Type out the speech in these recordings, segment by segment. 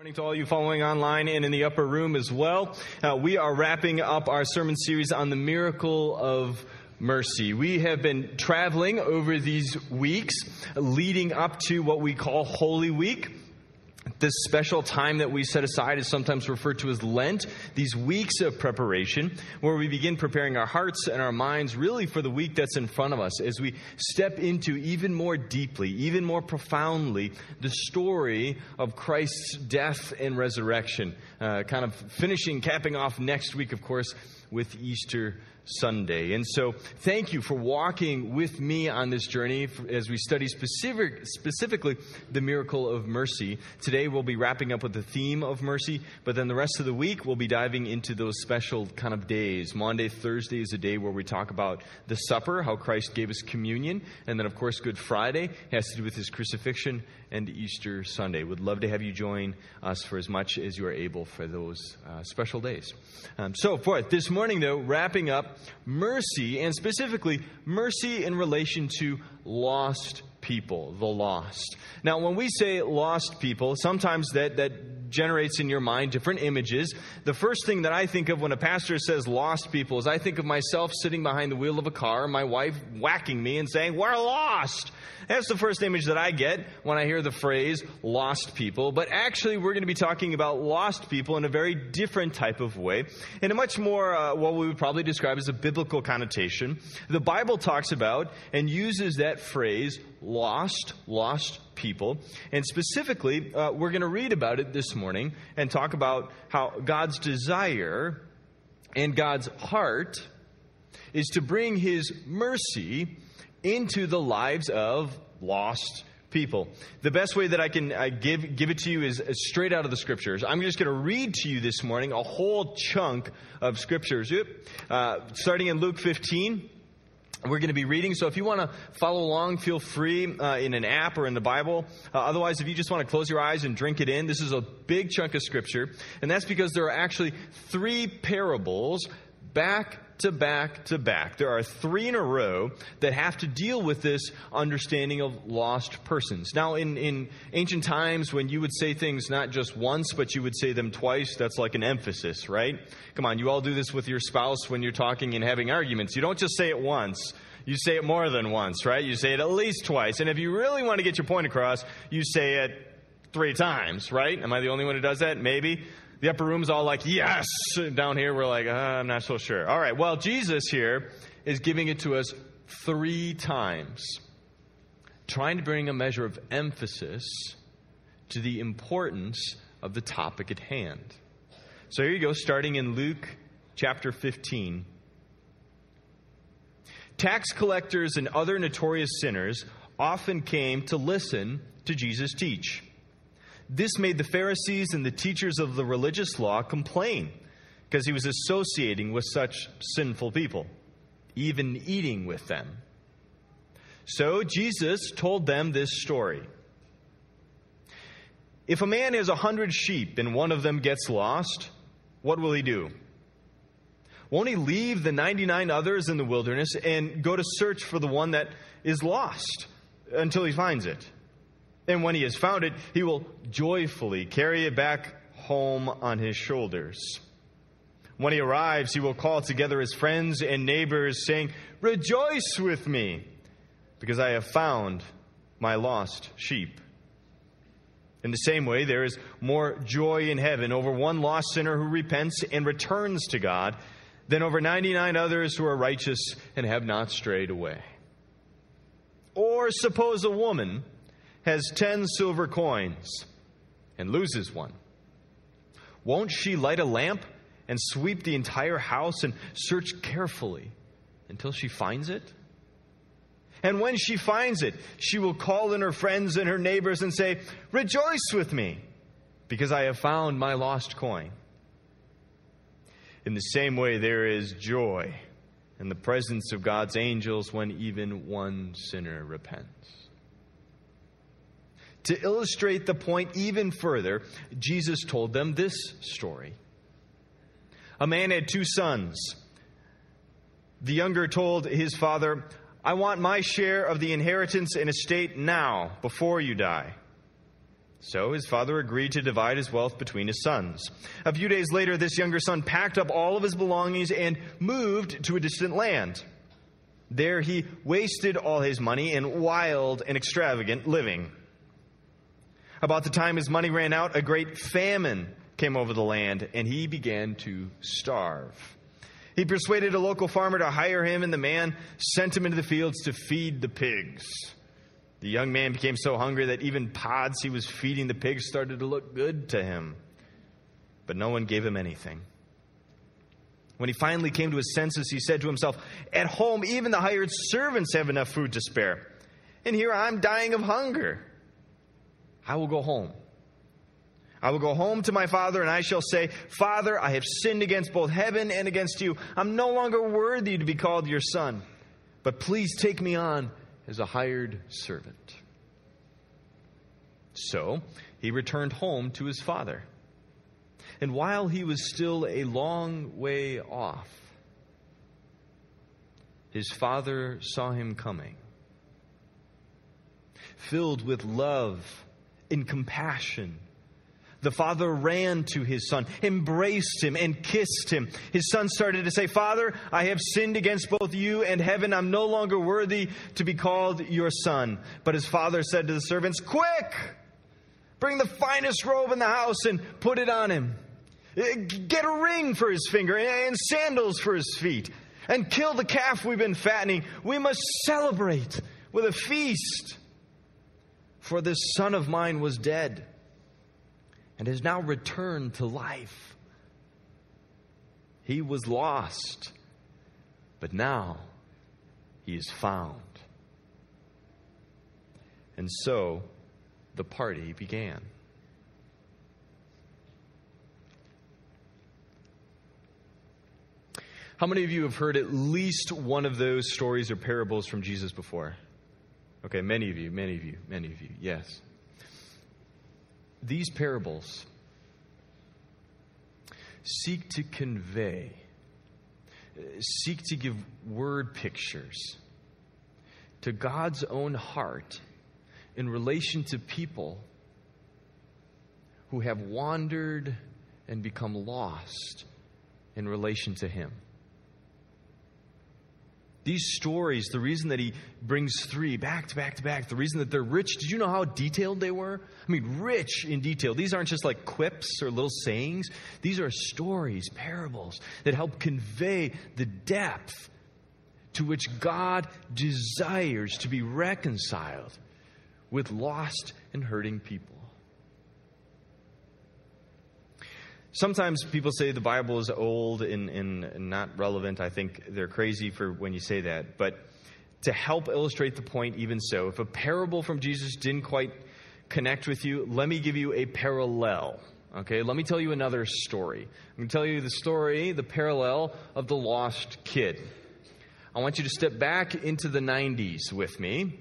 Morning to all you following online and in the upper room as well. Uh, we are wrapping up our sermon series on the miracle of mercy. We have been traveling over these weeks leading up to what we call Holy Week. This special time that we set aside is sometimes referred to as Lent, these weeks of preparation, where we begin preparing our hearts and our minds really for the week that's in front of us as we step into even more deeply, even more profoundly, the story of Christ's death and resurrection. Uh, kind of finishing, capping off next week, of course, with Easter Sunday. And so, thank you for walking with me on this journey as we study specific, specifically the miracle of mercy. Today, we'll be wrapping up with the theme of mercy, but then the rest of the week, we'll be diving into those special kind of days. Maundy, Thursday is a day where we talk about the supper, how Christ gave us communion, and then, of course, Good Friday has to do with his crucifixion and Easter Sunday. We'd love to have you join us for as much as you are able for those uh, special days. Um, so, forth. this morning, though, wrapping up mercy, and specifically mercy in relation to lost people, the lost. Now, when we say lost people, sometimes that, that generates in your mind different images. The first thing that I think of when a pastor says lost people is I think of myself sitting behind the wheel of a car, my wife whacking me and saying, We're lost. That's the first image that I get when I hear the phrase lost people. But actually, we're going to be talking about lost people in a very different type of way, in a much more, uh, what we would probably describe as a biblical connotation. The Bible talks about and uses that phrase lost, lost people. And specifically, uh, we're going to read about it this morning and talk about how God's desire and God's heart is to bring His mercy into the lives of lost people. The best way that I can uh, give, give it to you is, is straight out of the scriptures. I'm just going to read to you this morning a whole chunk of scriptures. Uh, starting in Luke 15. We're going to be reading, so if you want to follow along, feel free uh, in an app or in the Bible. Uh, otherwise, if you just want to close your eyes and drink it in, this is a big chunk of scripture. And that's because there are actually three parables back to back to back. There are three in a row that have to deal with this understanding of lost persons. Now, in, in ancient times, when you would say things not just once, but you would say them twice, that's like an emphasis, right? Come on, you all do this with your spouse when you're talking and having arguments. You don't just say it once. You say it more than once, right? You say it at least twice. And if you really want to get your point across, you say it three times, right? Am I the only one who does that? Maybe. The upper room's all like, yes. Down here, we're like, uh, I'm not so sure. All right, well, Jesus here is giving it to us three times, trying to bring a measure of emphasis to the importance of the topic at hand. So here you go, starting in Luke chapter 15. Tax collectors and other notorious sinners often came to listen to Jesus teach. This made the Pharisees and the teachers of the religious law complain because he was associating with such sinful people, even eating with them. So Jesus told them this story. If a man has a hundred sheep and one of them gets lost, what will he do? Won't he leave the 99 others in the wilderness and go to search for the one that is lost until he finds it? And when he has found it, he will joyfully carry it back home on his shoulders. When he arrives, he will call together his friends and neighbors, saying, Rejoice with me, because I have found my lost sheep. In the same way, there is more joy in heaven over one lost sinner who repents and returns to God than over 99 others who are righteous and have not strayed away. Or suppose a woman has 10 silver coins and loses one, won't she light a lamp and sweep the entire house and search carefully until she finds it? And when she finds it, she will call in her friends and her neighbors and say, Rejoice with me, because I have found my lost coin. In the same way, there is joy in the presence of God's angels when even one sinner repents. To illustrate the point even further, Jesus told them this story. A man had two sons. The younger told his father, I want my share of the inheritance and estate now, before you die. So his father agreed to divide his wealth between his sons. A few days later, this younger son packed up all of his belongings and moved to a distant land. There he wasted all his money in wild and extravagant living. About the time his money ran out, a great famine came over the land, and he began to starve. He persuaded a local farmer to hire him, and the man sent him into the fields to feed the pigs. The young man became so hungry that even pods he was feeding the pigs started to look good to him. But no one gave him anything. When he finally came to his senses, he said to himself, At home, even the hired servants have enough food to spare. And here I'm dying of hunger. I will go home. I will go home to my father, and I shall say, Father, I have sinned against both heaven and against you. I'm no longer worthy to be called your son. But please take me on as a hired servant. So he returned home to his father. And while he was still a long way off, his father saw him coming. Filled with love and compassion, the father ran to his son, embraced him, and kissed him. His son started to say, Father, I have sinned against both you and heaven. I'm no longer worthy to be called your son. But his father said to the servants, Quick! Bring the finest robe in the house and put it on him. Uh, get a ring for his finger and sandals for his feet. And kill the calf we've been fattening. We must celebrate with a feast. For this son of mine was dead and has now returned to life. He was lost, but now he is found. And so the party began. How many of you have heard at least one of those stories or parables from Jesus before? Okay, many of you, many of you, many of you, yes these parables seek to convey, seek to give word pictures to God's own heart in relation to people who have wandered and become lost in relation to Him. These stories, the reason that he brings three back to back to back, the reason that they're rich, did you know how detailed they were? I mean, rich in detail. These aren't just like quips or little sayings, these are stories, parables that help convey the depth to which God desires to be reconciled with lost and hurting people. Sometimes people say the Bible is old and, and, not relevant. I think they're crazy for when you say that. But to help illustrate the point, even so, if a parable from Jesus didn't quite connect with you, let me give you a parallel. Okay, let me tell you another story. I'm going to tell you the story, the parallel of the lost kid. I want you to step back into the 90s with me.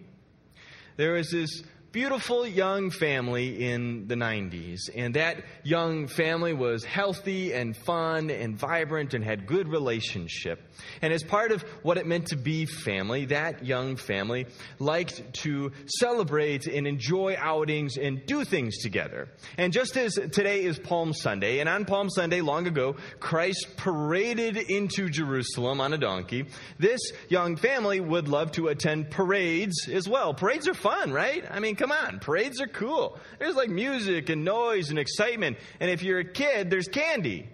There was this beautiful young family in the 90s. And that young family was healthy and fun and vibrant and had good relationship. And as part of what it meant to be family, that young family liked to celebrate and enjoy outings and do things together. And just as today is Palm Sunday, and on Palm Sunday long ago, Christ paraded into Jerusalem on a donkey, this young family would love to attend parades as well. Parades are fun, right? I mean, come on, parades are cool. There's like music and noise and excitement. And if you're a kid, there's candy,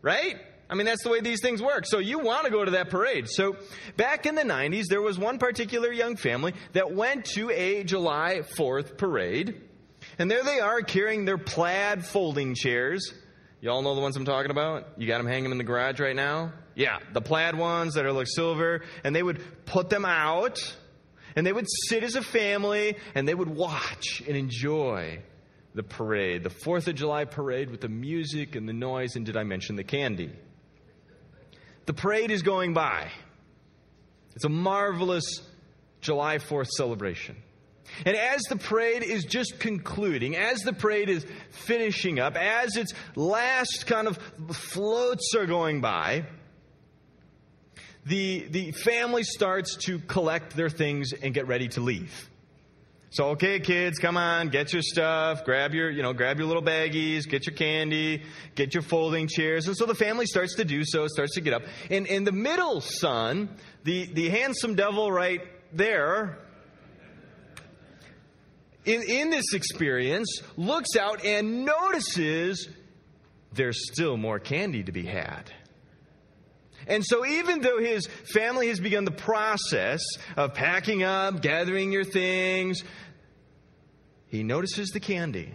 right? I mean, that's the way these things work. So you want to go to that parade. So back in the 90s, there was one particular young family that went to a July 4th parade. And there they are carrying their plaid folding chairs. Y'all know the ones I'm talking about? You got them hanging in the garage right now? Yeah, the plaid ones that are like silver. And they would put them out and they would sit as a family and they would watch and enjoy the parade, the 4th of July parade with the music and the noise, and did I mention the candy? The parade is going by. It's a marvelous July 4th celebration. And as the parade is just concluding, as the parade is finishing up, as its last kind of floats are going by, the, the family starts to collect their things and get ready to leave. So, okay, kids, come on, get your stuff, grab your, you know, grab your little baggies, get your candy, get your folding chairs. And so the family starts to do so, starts to get up. And, and the middle son, the, the handsome devil right there, in, in this experience, looks out and notices there's still more candy to be had. And so, even though his family has begun the process of packing up, gathering your things, he notices the candy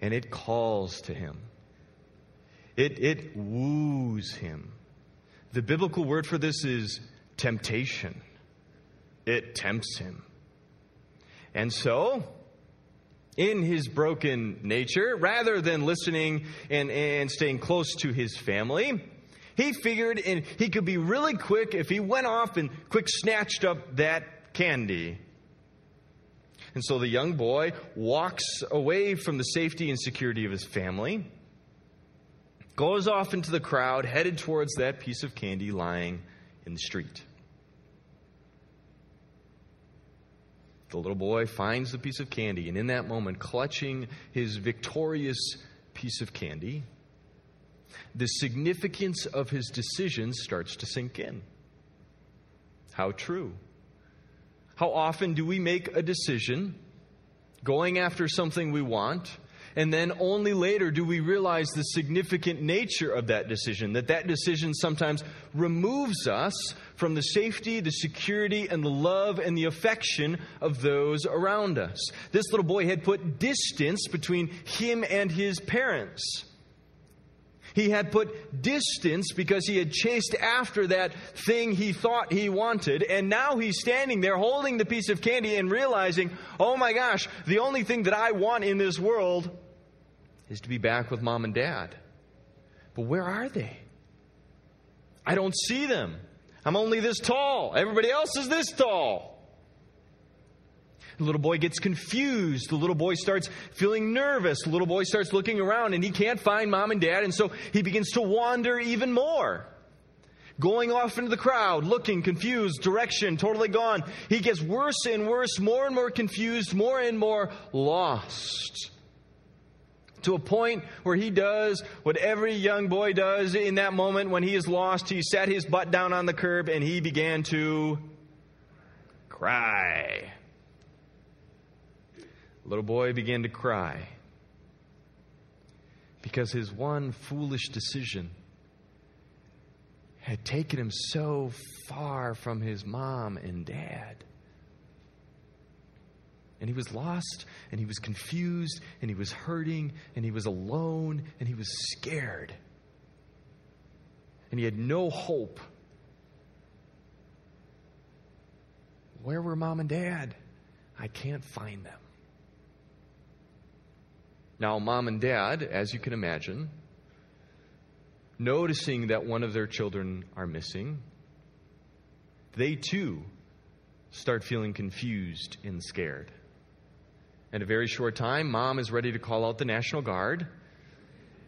and it calls to him. It, it woos him. The biblical word for this is temptation. It tempts him. And so, in his broken nature, rather than listening and, and staying close to his family, he figured and he could be really quick if he went off and quick snatched up that candy. And so the young boy walks away from the safety and security of his family, goes off into the crowd, headed towards that piece of candy lying in the street. The little boy finds the piece of candy, and in that moment, clutching his victorious piece of candy, the significance of his decision starts to sink in. How true. How often do we make a decision going after something we want, and then only later do we realize the significant nature of that decision, that that decision sometimes removes us from the safety, the security, and the love and the affection of those around us. This little boy had put distance between him and his parents. He had put distance because he had chased after that thing he thought he wanted. And now he's standing there holding the piece of candy and realizing, oh my gosh, the only thing that I want in this world is to be back with mom and dad. But where are they? I don't see them. I'm only this tall. Everybody else is this tall. The little boy gets confused. The little boy starts feeling nervous. The little boy starts looking around and he can't find mom and dad, and so he begins to wander even more. Going off into the crowd, looking confused, direction totally gone. He gets worse and worse, more and more confused, more and more lost. To a point where he does what every young boy does in that moment when he is lost. He sat his butt down on the curb and he began to cry little boy began to cry because his one foolish decision had taken him so far from his mom and dad. And he was lost, and he was confused, and he was hurting, and he was alone, and he was scared. And he had no hope. Where were mom and dad? I can't find them. Now, mom and dad, as you can imagine, noticing that one of their children are missing, they too start feeling confused and scared. In a very short time, mom is ready to call out the National Guard.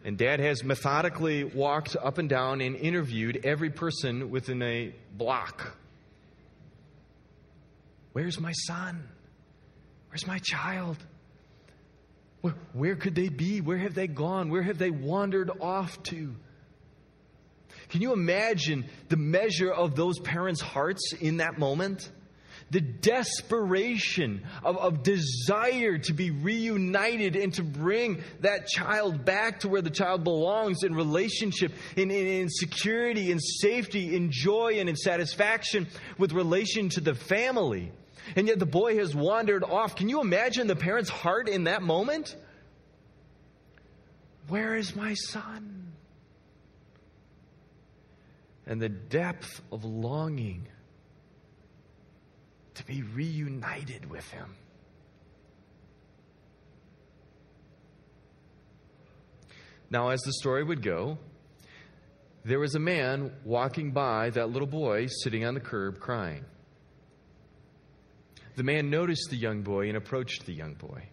And dad has methodically walked up and down and interviewed every person within a block. Where's my son? Where's my child? Where, where could they be? Where have they gone? Where have they wandered off to? Can you imagine the measure of those parents' hearts in that moment? The desperation of, of desire to be reunited and to bring that child back to where the child belongs in relationship, in, in, in security, in safety, in joy, and in satisfaction with relation to the family. And yet the boy has wandered off. Can you imagine the parent's heart in that moment? Where is my son? And the depth of longing to be reunited with him. Now, as the story would go, there was a man walking by that little boy sitting on the curb crying. The man noticed the young boy and approached the young boy.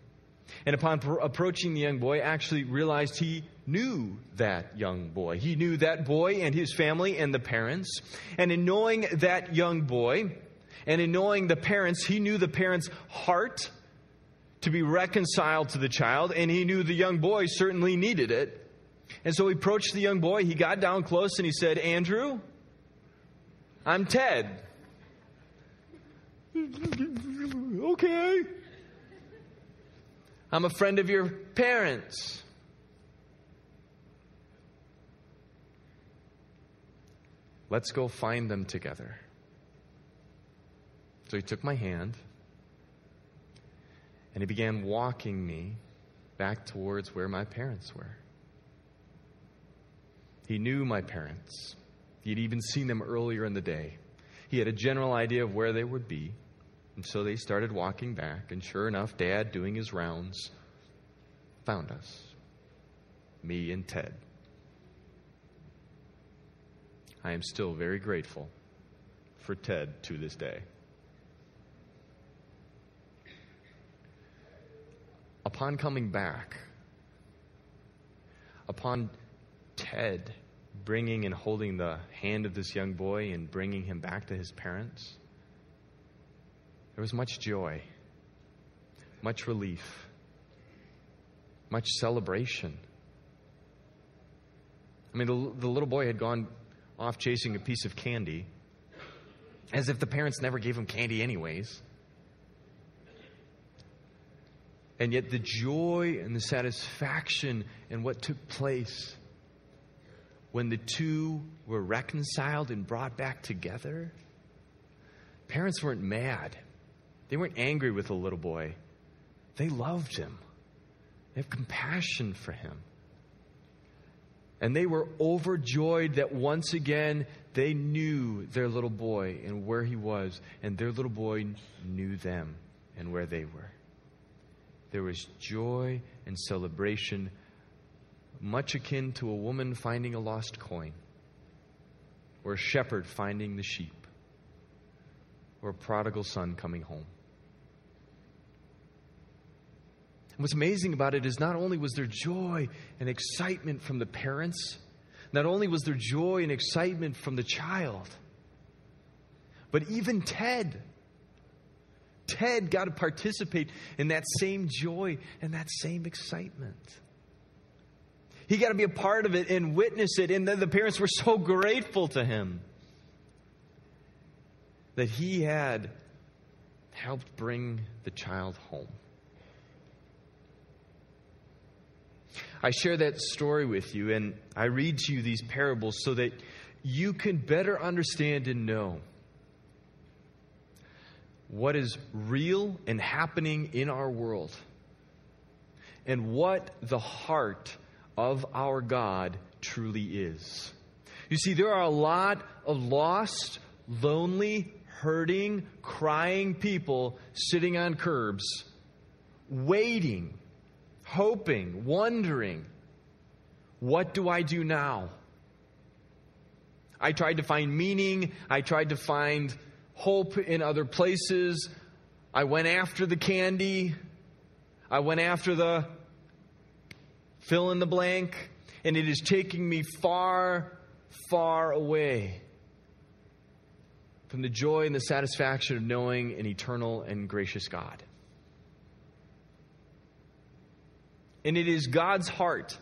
And upon pr- approaching the young boy, actually realized he knew that young boy. He knew that boy and his family and the parents. And in knowing that young boy, And in knowing the parents, he knew the parents' heart to be reconciled to the child, and he knew the young boy certainly needed it. And so he approached the young boy, he got down close, and he said, Andrew, I'm Ted. Okay. I'm a friend of your parents. Let's go find them together. So he took my hand and he began walking me back towards where my parents were. He knew my parents. He had even seen them earlier in the day. He had a general idea of where they would be. And so they started walking back, and sure enough, Dad, doing his rounds, found us me and Ted. I am still very grateful for Ted to this day. upon coming back, upon Ted bringing and holding the hand of this young boy and bringing him back to his parents, there was much joy, much relief, much celebration. I mean, the, the little boy had gone off chasing a piece of candy, as if the parents never gave him candy, anyways. And yet, the joy and the satisfaction in what took place when the two were reconciled and brought back together, parents weren't mad. They weren't angry with the little boy. They loved him, they have compassion for him. And they were overjoyed that once again they knew their little boy and where he was, and their little boy knew them and where they were there was joy and celebration, much akin to a woman finding a lost coin, or a shepherd finding the sheep, or a prodigal son coming home. And what's amazing about it is not only was there joy and excitement from the parents, not only was there joy and excitement from the child, but even Ted Ted got to participate in that same joy and that same excitement. He got to be a part of it and witness it. And the parents were so grateful to him that he had helped bring the child home. I share that story with you and I read to you these parables so that you can better understand and know what is real and happening in our world and what the heart of our God truly is. You see, there are a lot of lost, lonely, hurting, crying people sitting on curbs, waiting, hoping, wondering, what do I do now? I tried to find meaning. I tried to find hope in other places. I went after the candy. I went after the fill in the blank. And it is taking me far, far away from the joy and the satisfaction of knowing an eternal and gracious God. And it is God's heart.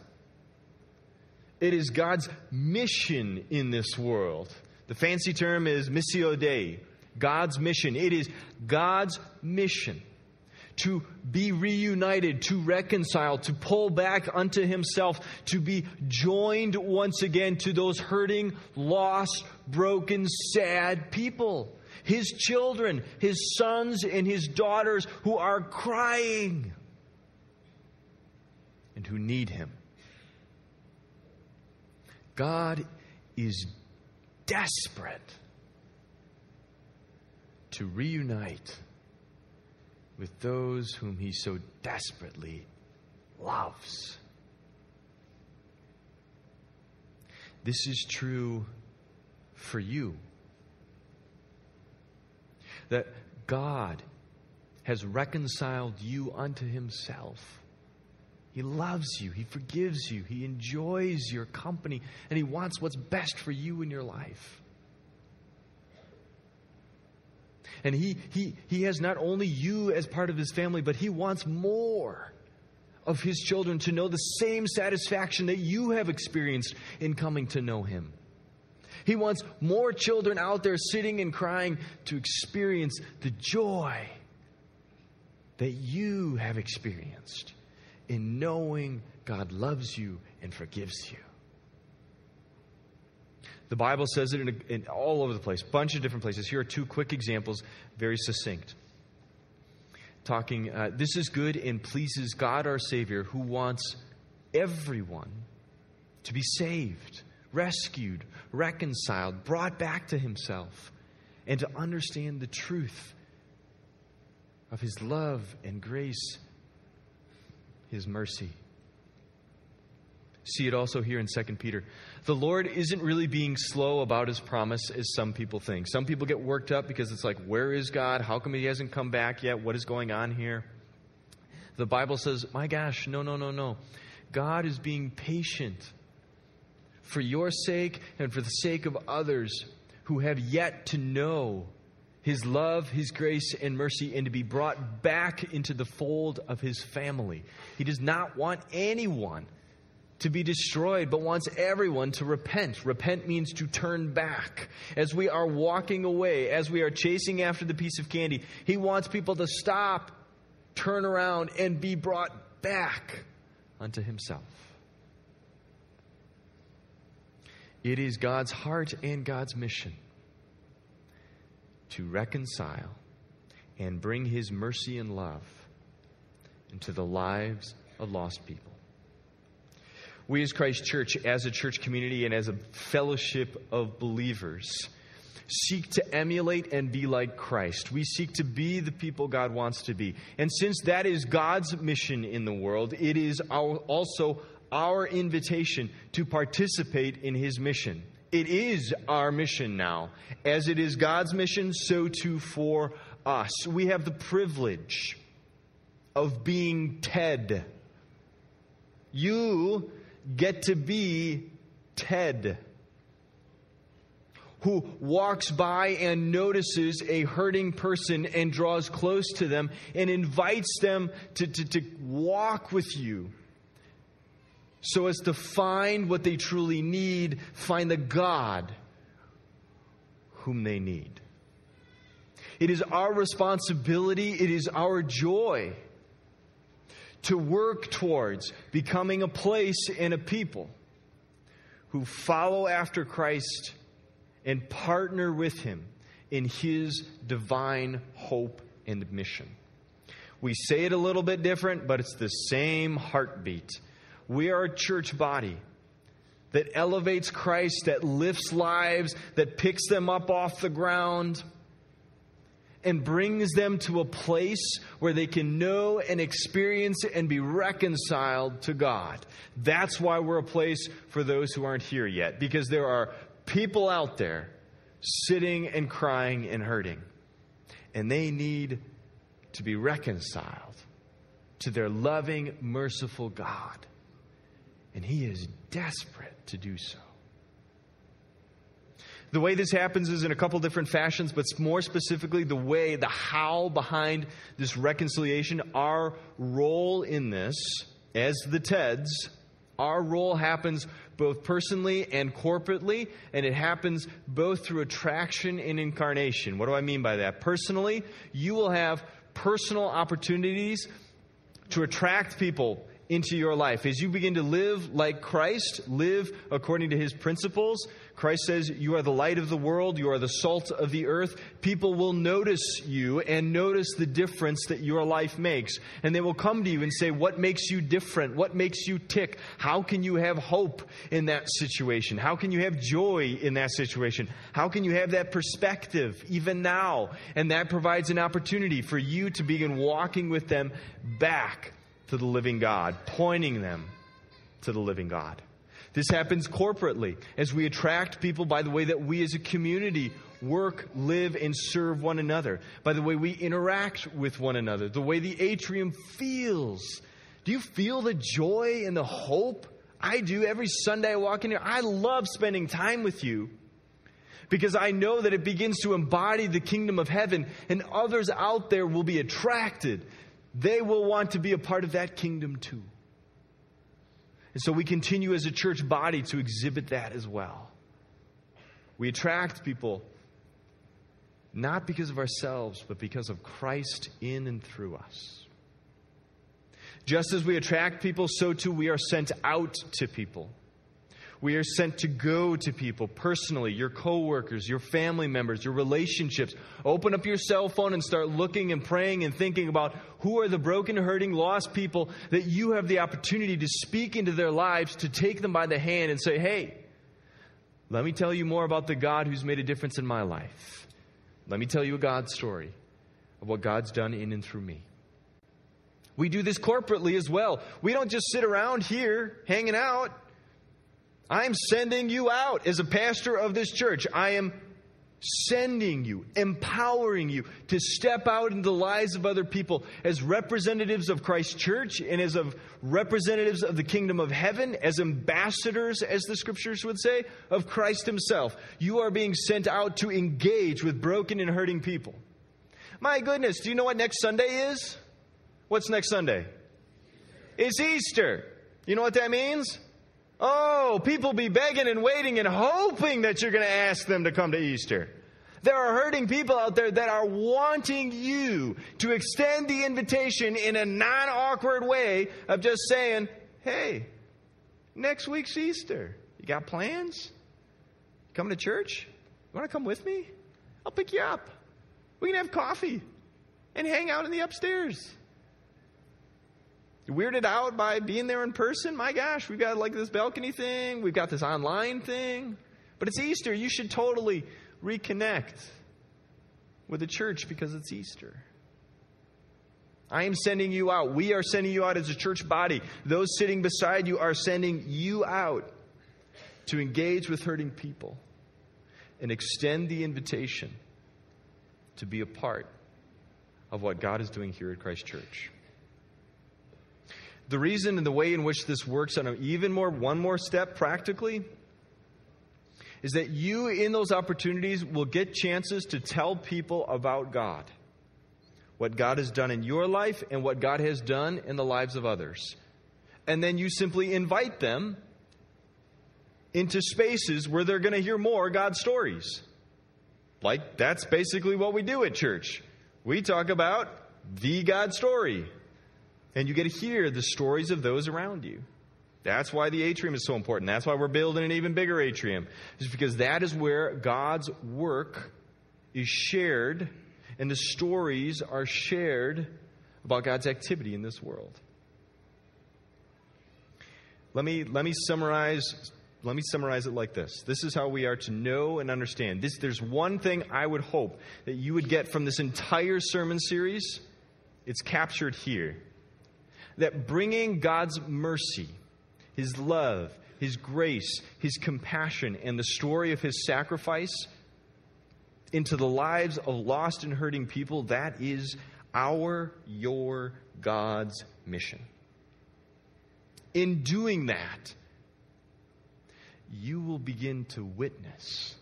It is God's mission in this world. The fancy term is missio Dei, God's mission. It is God's mission to be reunited, to reconcile, to pull back unto Himself, to be joined once again to those hurting, lost, broken, sad people. His children, His sons, and His daughters who are crying and who need Him. God is desperate to reunite with those whom he so desperately loves. This is true for you. That God has reconciled you unto himself. He loves you. He forgives you. He enjoys your company. And He wants what's best for you in your life. And he, he, he has not only you as part of his family, but he wants more of his children to know the same satisfaction that you have experienced in coming to know him. He wants more children out there sitting and crying to experience the joy that you have experienced in knowing God loves you and forgives you. The Bible says it in, a, in all over the place, bunch of different places. Here are two quick examples, very succinct. Talking, uh, this is good and pleases God our Savior, who wants everyone to be saved, rescued, reconciled, brought back to Himself, and to understand the truth of His love and grace, His mercy. See it also here in 2 Peter. The Lord isn't really being slow about his promise as some people think. Some people get worked up because it's like, where is God? How come he hasn't come back yet? What is going on here? The Bible says, my gosh, no, no, no, no. God is being patient for your sake and for the sake of others who have yet to know his love, his grace, and mercy, and to be brought back into the fold of his family. He does not want anyone to be destroyed, but wants everyone to repent. Repent means to turn back. As we are walking away, as we are chasing after the piece of candy, he wants people to stop, turn around, and be brought back unto himself. It is God's heart and God's mission to reconcile and bring his mercy and love into the lives of lost people. We as Christ Church, as a church community and as a fellowship of believers, seek to emulate and be like Christ. We seek to be the people God wants to be. And since that is God's mission in the world, it is our, also our invitation to participate in His mission. It is our mission now. As it is God's mission, so too for us. We have the privilege of being Ted. You get to be Ted, who walks by and notices a hurting person and draws close to them and invites them to, to, to walk with you so as to find what they truly need, find the God whom they need. It is our responsibility, it is our joy to work towards becoming a place and a people who follow after Christ and partner with Him in His divine hope and mission. We say it a little bit different, but it's the same heartbeat. We are a church body that elevates Christ, that lifts lives, that picks them up off the ground and brings them to a place where they can know and experience and be reconciled to God. That's why we're a place for those who aren't here yet, because there are people out there sitting and crying and hurting, and they need to be reconciled to their loving, merciful God. And He is desperate to do so. The way this happens is in a couple different fashions, but more specifically, the way, the how behind this reconciliation, our role in this, as the TEDs, our role happens both personally and corporately, and it happens both through attraction and incarnation. What do I mean by that? Personally, you will have personal opportunities to attract people into your life. As you begin to live like Christ, live according to his principles, Christ says, You are the light of the world, you are the salt of the earth. People will notice you and notice the difference that your life makes. And they will come to you and say, What makes you different? What makes you tick? How can you have hope in that situation? How can you have joy in that situation? How can you have that perspective even now? And that provides an opportunity for you to begin walking with them back to the living God, pointing them to the living God. This happens corporately as we attract people by the way that we as a community work, live, and serve one another, by the way we interact with one another, the way the atrium feels. Do you feel the joy and the hope? I do. Every Sunday I walk in here, I love spending time with you because I know that it begins to embody the kingdom of heaven, and others out there will be attracted. They will want to be a part of that kingdom too. And so we continue as a church body to exhibit that as well. We attract people not because of ourselves, but because of Christ in and through us. Just as we attract people, so too we are sent out to people. We are sent to go to people personally, your coworkers, your family members, your relationships. Open up your cell phone and start looking and praying and thinking about who are the broken, hurting, lost people that you have the opportunity to speak into their lives, to take them by the hand and say, hey, let me tell you more about the God who's made a difference in my life. Let me tell you a God story of what God's done in and through me. We do this corporately as well. We don't just sit around here hanging out. I'm sending you out as a pastor of this church. I am sending you, empowering you to step out into the lives of other people as representatives of Christ's church and as of representatives of the kingdom of heaven, as ambassadors, as the scriptures would say, of Christ himself. You are being sent out to engage with broken and hurting people. My goodness, do you know what next Sunday is? What's next Sunday? It's Easter. You know what that means? Oh, people be begging and waiting and hoping that you're going to ask them to come to Easter. There are hurting people out there that are wanting you to extend the invitation in a non awkward way of just saying, hey, next week's Easter. You got plans? Coming to church? You want to come with me? I'll pick you up. We can have coffee and hang out in the upstairs weirded out by being there in person. My gosh, we've got like this balcony thing, we've got this online thing. But it's Easter. You should totally reconnect with the church because it's Easter. I am sending you out. We are sending you out as a church body. Those sitting beside you are sending you out to engage with hurting people and extend the invitation to be a part of what God is doing here at Christ Church. The reason and the way in which this works on an even more, one more step practically, is that you, in those opportunities, will get chances to tell people about God. What God has done in your life and what God has done in the lives of others. And then you simply invite them into spaces where they're going to hear more God stories. Like, that's basically what we do at church. We talk about the God story. And you get to hear the stories of those around you. That's why the atrium is so important. That's why we're building an even bigger atrium. Is because that is where God's work is shared and the stories are shared about God's activity in this world. Let me, let me summarize let me summarize it like this. This is how we are to know and understand. This, there's one thing I would hope that you would get from this entire sermon series. It's captured here that bringing God's mercy, His love, His grace, His compassion, and the story of His sacrifice into the lives of lost and hurting people, that is our, your, God's mission. In doing that, you will begin to witness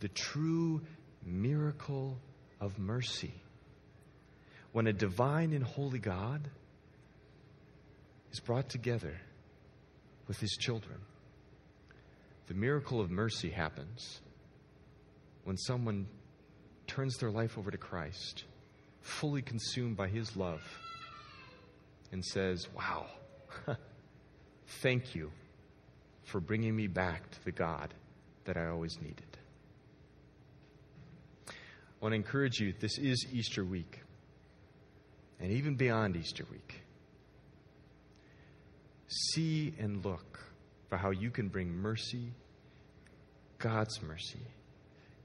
the true miracle of mercy when a divine and holy God is brought together with his children. The miracle of mercy happens when someone turns their life over to Christ, fully consumed by his love, and says, Wow, thank you for bringing me back to the God that I always needed. I want to encourage you this is Easter week and even beyond Easter week. See and look for how you can bring mercy, God's mercy,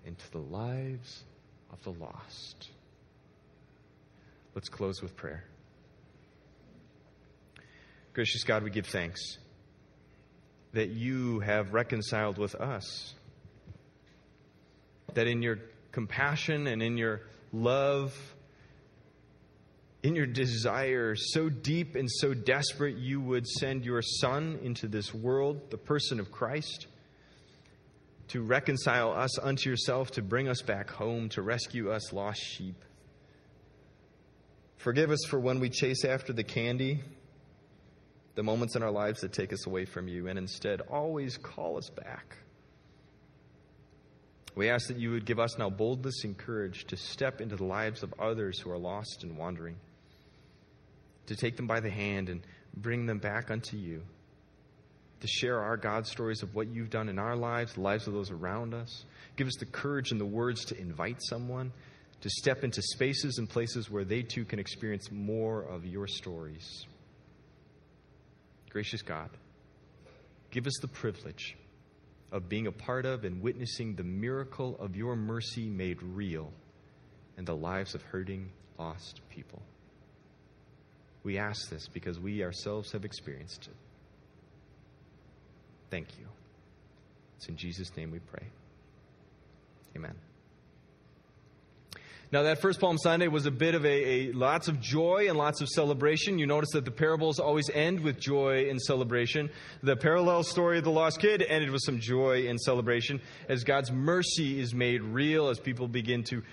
into the lives of the lost. Let's close with prayer. Gracious God, we give thanks that you have reconciled with us. That in your compassion and in your love, in your desire so deep and so desperate, you would send your Son into this world, the person of Christ, to reconcile us unto yourself, to bring us back home, to rescue us lost sheep. Forgive us for when we chase after the candy, the moments in our lives that take us away from you, and instead always call us back. We ask that you would give us now boldness and courage to step into the lives of others who are lost and wandering, to take them by the hand and bring them back unto you to share our God stories of what you've done in our lives, the lives of those around us. Give us the courage and the words to invite someone to step into spaces and places where they too can experience more of your stories. Gracious God, give us the privilege of being a part of and witnessing the miracle of your mercy made real in the lives of hurting, lost people. We ask this because we ourselves have experienced it. Thank you. It's in Jesus' name we pray. Amen. Now, that first Palm Sunday was a bit of a, a, lots of joy and lots of celebration. You notice that the parables always end with joy and celebration. The parallel story of the lost kid ended with some joy and celebration as God's mercy is made real, as people begin to